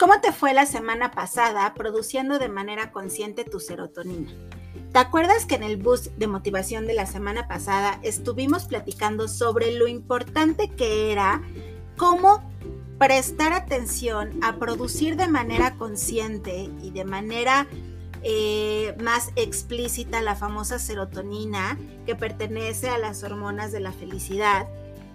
¿Cómo te fue la semana pasada produciendo de manera consciente tu serotonina? ¿Te acuerdas que en el boost de motivación de la semana pasada estuvimos platicando sobre lo importante que era cómo prestar atención a producir de manera consciente y de manera eh, más explícita la famosa serotonina que pertenece a las hormonas de la felicidad?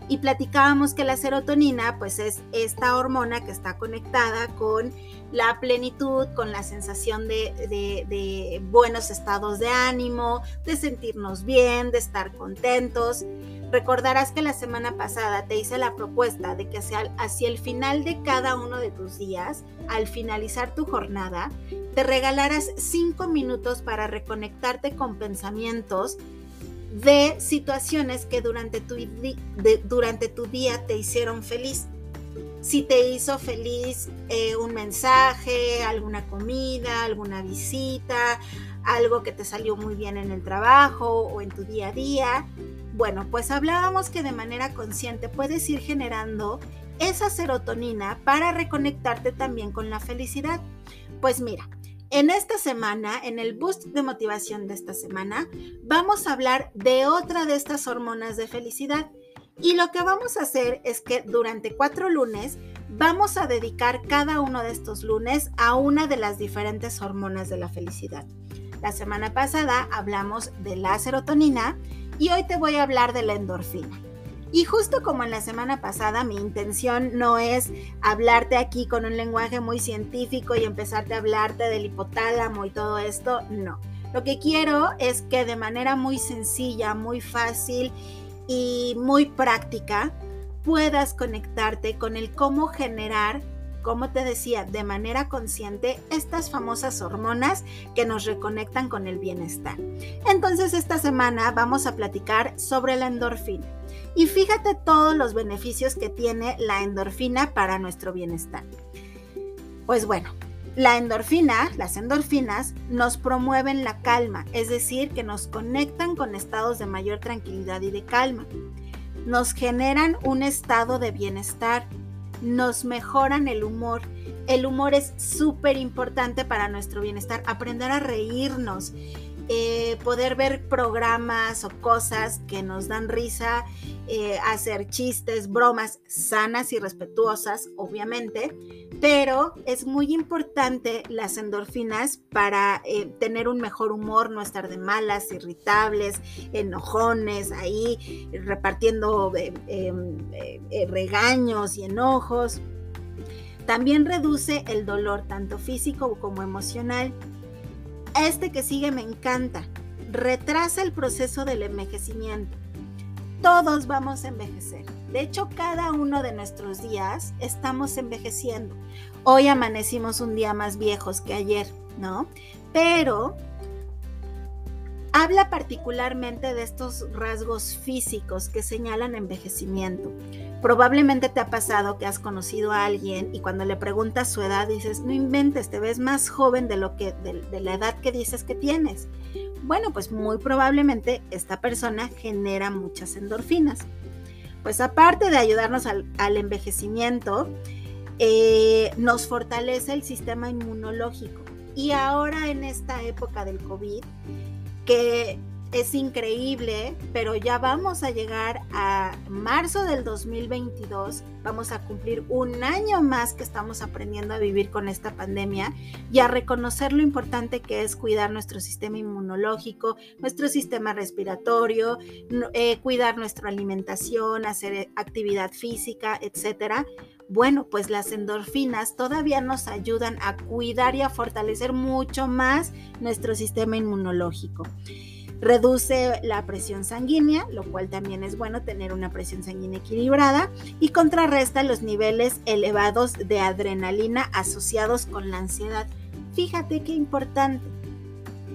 Y platicábamos que la serotonina pues es esta hormona que está conectada con la plenitud, con la sensación de, buenos estados de ánimo, de sentirnos bien, de estar contentos. Recordarás que la semana pasada te hice la propuesta de que hacia, el final de cada uno de tus días, al finalizar tu jornada, te regalaras cinco minutos para reconectarte con pensamientos de situaciones que durante tu, durante tu día te hicieron feliz. Si te hizo feliz eh, un mensaje, alguna comida, alguna visita, algo que te salió muy bien en el trabajo o en tu día a día. Bueno, pues hablábamos que de manera consciente puedes ir generando esa serotonina para reconectarte también con la felicidad. Pues mira, en esta semana, en el boost de motivación de esta semana, vamos a hablar de otra de estas hormonas de felicidad. Y lo que vamos a hacer es que durante cuatro lunes vamos a dedicar cada uno de estos lunes a una de las diferentes hormonas de la felicidad. La semana pasada hablamos de la serotonina y hoy te voy a hablar de la endorfina. Y justo como en la semana pasada, mi intención no es hablarte aquí con un lenguaje muy científico y empezarte a hablarte del hipotálamo y todo esto, no. Lo que quiero es que de manera muy sencilla, muy fácil y muy práctica puedas conectarte con el cómo generar como te decía, de manera consciente estas famosas hormonas que nos reconectan con el bienestar. Entonces esta semana vamos a platicar sobre la endorfina. Y fíjate todos los beneficios que tiene la endorfina para nuestro bienestar. Pues bueno, la endorfina, las endorfinas, nos promueven la calma, es decir, que nos conectan con estados de mayor tranquilidad y de calma. Nos generan un estado de bienestar, nos mejoran el humor. El humor es súper importante para nuestro bienestar. Aprender a reírnos, eh, poder ver programas o cosas que nos dan risa, eh, hacer chistes, bromas sanas y respetuosas, obviamente, pero es muy importante las endorfinas para eh, tener un mejor humor, no estar de malas, irritables, enojones, ahí repartiendo regaños y enojos. También reduce el dolor tanto físico como emocional este que sigue me encanta. Retrasa el proceso del envejecimiento. Todos vamos a envejecer. De hecho, cada uno de nuestros días estamos envejeciendo. Hoy amanecimos un día más viejos que ayer, ¿no? Pero habla particularmente de estos rasgos físicos que señalan envejecimiento. Probablemente te ha pasado que has conocido a alguien y cuando le preguntas su edad dices, no inventes, te ves más joven de, lo que, de, la edad que dices que tienes. Bueno, pues muy probablemente esta persona genera muchas endorfinas. Pues aparte de ayudarnos al, envejecimiento, eh, nos fortalece el sistema inmunológico. Y ahora en esta época del COVID, que es increíble, pero ya vamos a llegar a marzo del 2022, vamos a cumplir un año más que estamos aprendiendo a vivir con esta pandemia y a reconocer lo importante que es cuidar nuestro sistema inmunológico, nuestro sistema respiratorio, eh, cuidar nuestra alimentación, hacer actividad física, etcétera. Bueno, pues las endorfinas todavía nos ayudan a cuidar y a fortalecer mucho más nuestro sistema inmunológico. Reduce la presión sanguínea, lo cual también es bueno tener una presión sanguínea equilibrada y contrarresta los niveles elevados de adrenalina asociados con la ansiedad. Fíjate qué importante.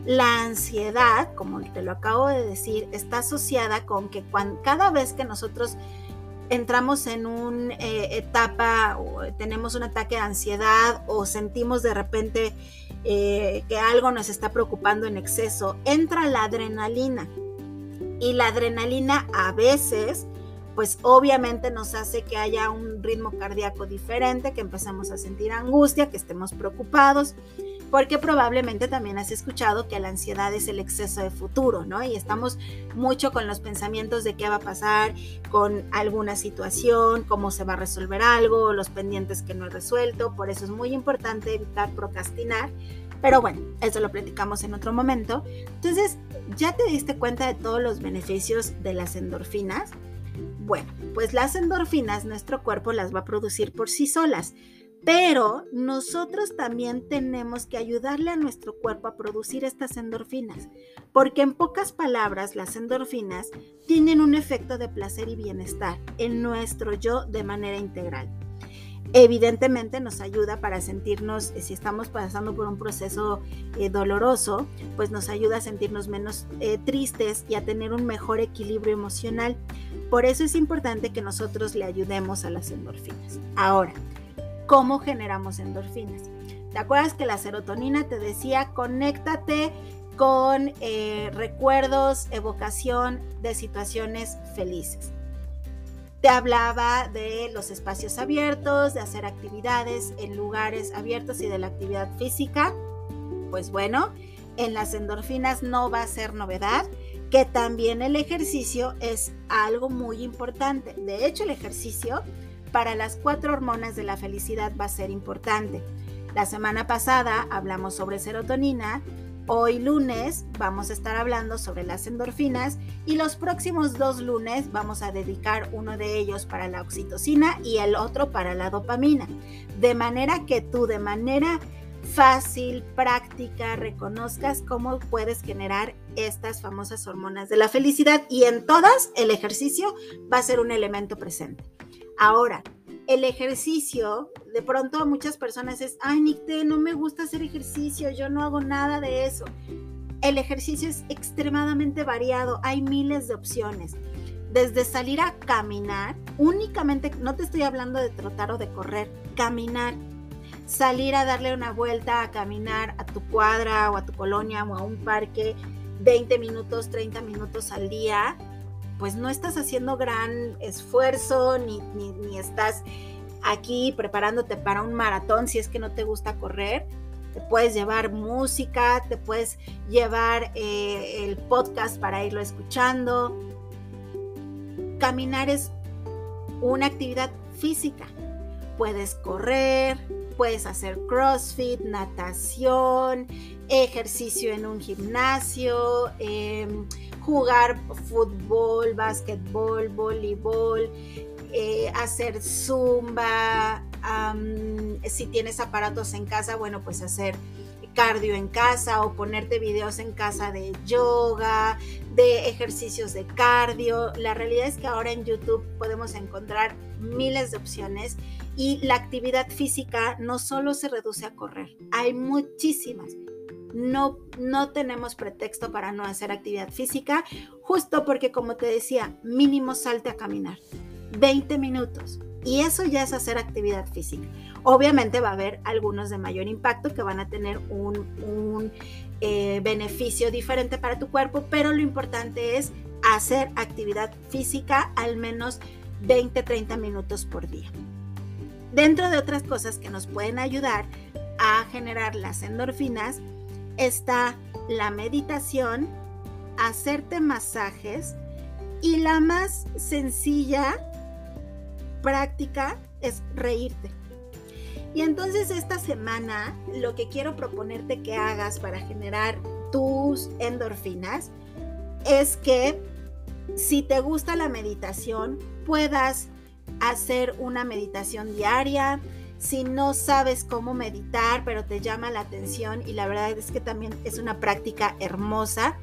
La ansiedad, como te lo acabo de decir, está asociada con que cada vez que nosotros entramos en una eh, etapa o tenemos un ataque de ansiedad o sentimos de repente eh, que algo nos está preocupando en exceso, entra la adrenalina. Y la adrenalina a veces pues obviamente nos hace que haya un ritmo cardíaco diferente, que empezamos a sentir angustia, que estemos preocupados, porque probablemente también has escuchado que la ansiedad es el exceso de futuro, ¿no? Y estamos mucho con los pensamientos de qué va a pasar con alguna situación, cómo se va a resolver algo, los pendientes que no he resuelto, por eso es muy importante evitar procrastinar. Pero bueno, eso lo platicamos en otro momento. Entonces, ¿ya te diste cuenta de todos los beneficios de las endorfinas? Bueno, pues las endorfinas nuestro cuerpo las va a producir por sí solas, pero nosotros también tenemos que ayudarle a nuestro cuerpo a producir estas endorfinas, porque en pocas palabras las endorfinas tienen un efecto de placer y bienestar en nuestro yo de manera integral. Evidentemente nos ayuda para sentirnos, eh, si estamos pasando por un proceso eh, doloroso, pues nos ayuda a sentirnos menos eh, tristes y a tener un mejor equilibrio emocional. Por eso es importante que nosotros le ayudemos a las endorfinas. Ahora, ¿cómo generamos endorfinas? ¿Te acuerdas que la serotonina te decía, conéctate con recuerdos, evocación de situaciones felices? Te hablaba de los espacios abiertos, de hacer actividades en lugares abiertos y de la actividad física. Pues bueno, en las endorfinas no va a ser novedad que también el ejercicio es algo muy importante. De hecho, el ejercicio para las cuatro hormonas de la felicidad va a ser importante. La semana pasada hablamos sobre serotonina, Hoy lunes vamos a estar hablando sobre las endorfinas y los próximos dos lunes vamos a dedicar uno de ellos para la oxitocina y el otro para la dopamina. De manera que tú de manera fácil, práctica, reconozcas cómo puedes generar estas famosas hormonas de la felicidad y en todas el ejercicio va a ser un elemento presente. Ahora, el ejercicio, de pronto muchas personas es, ay, Nicte, no me gusta hacer ejercicio, yo no hago nada de eso. El ejercicio es extremadamente variado, hay miles de opciones. Desde salir a caminar, únicamente, no te estoy hablando de trotar o de correr, caminar. Salir a darle una vuelta, a caminar a tu cuadra o a tu colonia o a un parque 20 minutos, 30 minutos al día, pues no estás haciendo gran esfuerzo ni, ni, estás aquí preparándote para un maratón si es que no te gusta correr. Te puedes llevar música, te puedes llevar eh, el podcast para irlo escuchando. Caminar es una actividad física. Puedes correr, puedes hacer CrossFit, natación, ejercicio en un gimnasio. Em, jugar fútbol, básquetbol, voleibol, eh, hacer zumba, si tienes aparatos en casa, bueno, pues hacer cardio en casa o ponerte videos en casa de yoga, de ejercicios de cardio. La realidad es que ahora en YouTube podemos encontrar miles de opciones y la actividad física no solo se reduce a correr, hay muchísimas no, no tenemos pretexto para no hacer actividad física, justo porque como te decía, mínimo salte a caminar. 20 minutos. Y eso ya es hacer actividad física. Obviamente va a haber algunos de mayor impacto que van a tener un, eh, beneficio diferente para tu cuerpo, pero lo importante es hacer actividad física al menos 20-30 minutos por día. Dentro de otras cosas que nos pueden ayudar a generar las endorfinas, está la meditación, hacerte masajes y la más sencilla práctica es reírte. Y entonces esta semana lo que quiero proponerte que hagas para generar tus endorfinas es que si te gusta la meditación puedas hacer una meditación diaria, si no sabes cómo meditar, pero te llama la atención y la verdad es que también es una práctica hermosa,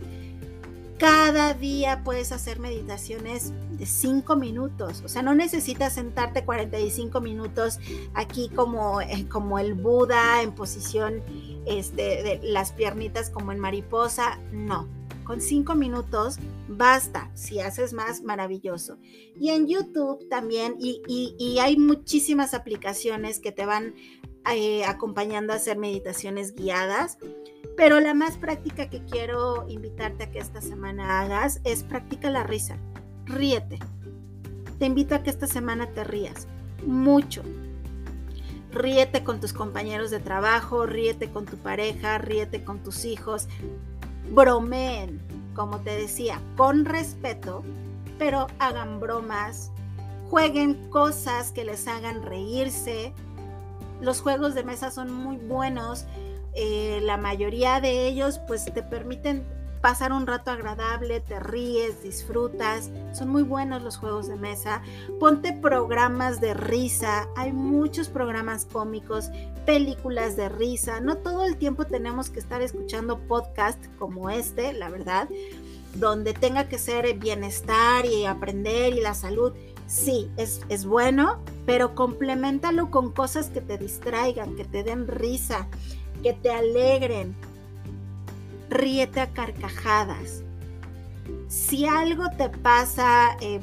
cada día puedes hacer meditaciones de 5 minutos. O sea, no necesitas sentarte 45 minutos aquí como, eh, como el Buda en posición este, de las piernitas como en mariposa. No, con cinco minutos basta. Si haces más, maravilloso. Y en YouTube también, y, hay muchísimas aplicaciones que te van eh, acompañando a hacer meditaciones guiadas. Pero la más práctica que quiero invitarte a que esta semana hagas es practica la risa. Ríete. te invito a que esta semana te rías mucho. Ríete con tus compañeros de trabajo, ríete con tu pareja, ríete con tus hijos. Bromeen, como te decía, con respeto, pero hagan bromas, jueguen cosas que les hagan reírse. Los juegos de mesa son muy buenos. Eh, la mayoría de ellos pues te permiten pasar un rato agradable, te ríes, disfrutas. Son muy buenos los juegos de mesa. Ponte programas de risa. Hay muchos programas cómicos, películas de risa. No todo el tiempo tenemos que estar escuchando podcast como este, la verdad, donde tenga que ser bienestar y aprender y la salud. Sí, es, es bueno, pero complementalo con cosas que te distraigan, que te den risa, que te alegren ríete a carcajadas. Si algo te pasa, eh,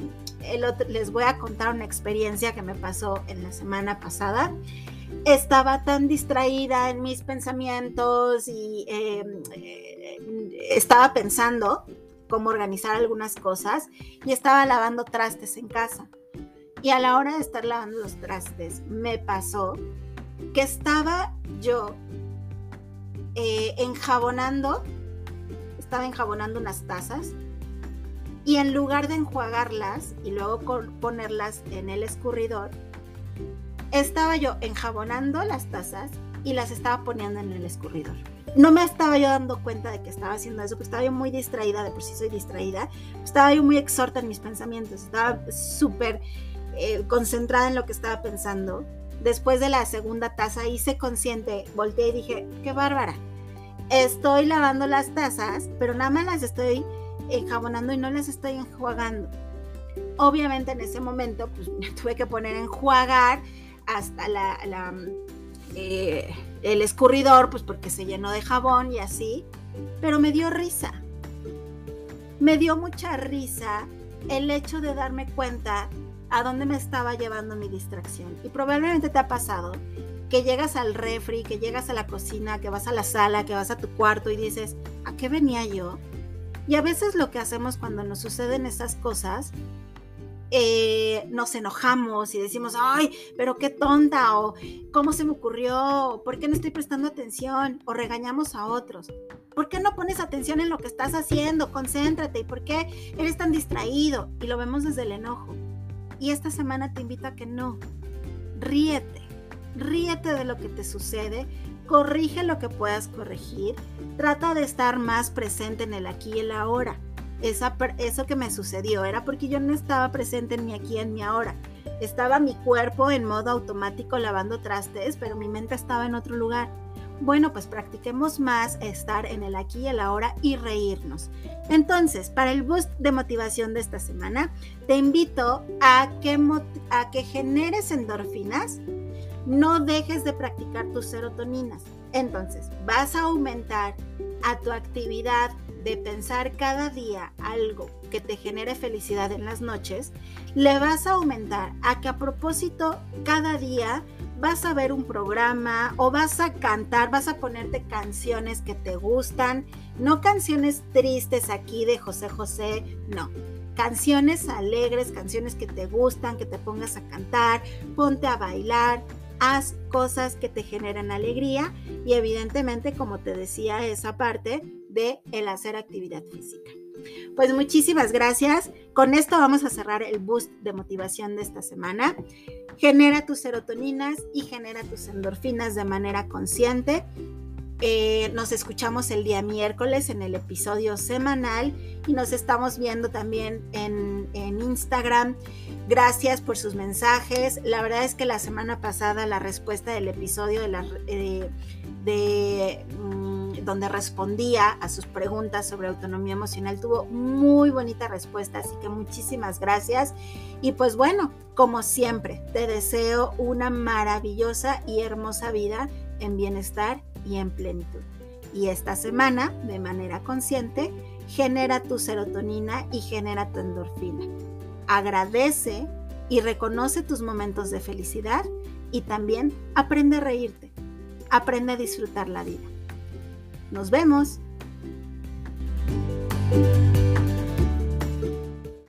les voy a contar una experiencia que me pasó en la semana pasada. Estaba tan distraída en mis pensamientos y em, eh, estaba pensando cómo organizar algunas cosas y estaba lavando trastes en casa. Y a la hora de estar lavando los trastes, me pasó que estaba yo eh, enjabonando estaba enjabonando unas tazas y en lugar de enjuagarlas y luego ponerlas en el escurridor, estaba yo enjabonando las tazas y las estaba poniendo en el escurridor. No me estaba yo dando cuenta de que estaba haciendo eso, porque estaba yo muy distraída, de por sí soy distraída, estaba yo muy exhorta en mis pensamientos, estaba súper eh, concentrada en lo que estaba pensando. Después de la segunda taza hice consciente, volteé y dije, qué bárbara, estoy lavando las tazas, pero nada más las estoy enjabonando y no las estoy enjuagando. Obviamente en ese momento pues me tuve que poner enjuagar hasta la, eh, el escurridor, pues porque se llenó de jabón y así, pero me dio risa. Me dio mucha risa el hecho de darme cuenta a dónde me estaba llevando mi distracción. Y probablemente te ha pasado que llegas al refri, que llegas a la cocina, que vas a la sala, que vas a tu cuarto y dices, ¿a qué venía yo? Y a veces lo que hacemos cuando nos suceden esas cosas, eh, nos enojamos y decimos, ay, pero qué tonta, o cómo se me ocurrió, por qué no estoy prestando atención, o regañamos a otros. ¿Por qué no pones atención en lo que estás haciendo? Concéntrate. ¿Y por qué eres tan distraído? Y lo vemos desde el enojo. Y esta semana te invito a que no. Ríete ríete de lo que te sucede, corrige lo que puedas corregir, trata de estar más presente en el aquí y el ahora. Eso que me sucedió era porque yo no estaba presente en mi aquí en mi ahora. Estaba mi cuerpo en modo automático lavando trastes, pero mi mente estaba en otro lugar. Bueno, pues practiquemos más estar en el aquí y el ahora y reírnos. Entonces, para el boost de motivación de esta semana, te invito a que, a que generes endorfinas no dejes de practicar tus serotoninas. Entonces, vas a aumentar a tu actividad de pensar cada día algo que te genere felicidad en las noches, le vas a aumentar a que a propósito cada día vas a ver un programa o vas a cantar, vas a ponerte canciones que te gustan, no canciones tristes aquí de José José, no. Canciones alegres, canciones que te gustan, que te pongas a cantar, ponte a bailar, haz cosas que te generan alegría y evidentemente, como te decía, esa parte de el hacer actividad física. Pues muchísimas gracias. Con esto vamos a cerrar el boost de motivación de esta semana. Genera tus serotoninas y genera tus endorfinas de manera consciente. Eh, nos escuchamos el día miércoles en el episodio semanal y nos estamos viendo también en, Instagram. Gracias por sus mensajes. La verdad es que la semana pasada la respuesta del episodio de, la, eh, de mm, donde respondía a sus preguntas sobre autonomía emocional tuvo muy bonita respuesta, así que muchísimas gracias. Y pues bueno, como siempre, te deseo una maravillosa y hermosa vida en bienestar y en plenitud. Y esta semana, de manera consciente, genera tu serotonina y genera tu endorfina. Agradece y reconoce tus momentos de felicidad y también aprende a reírte. Aprende a disfrutar la vida. Nos vemos.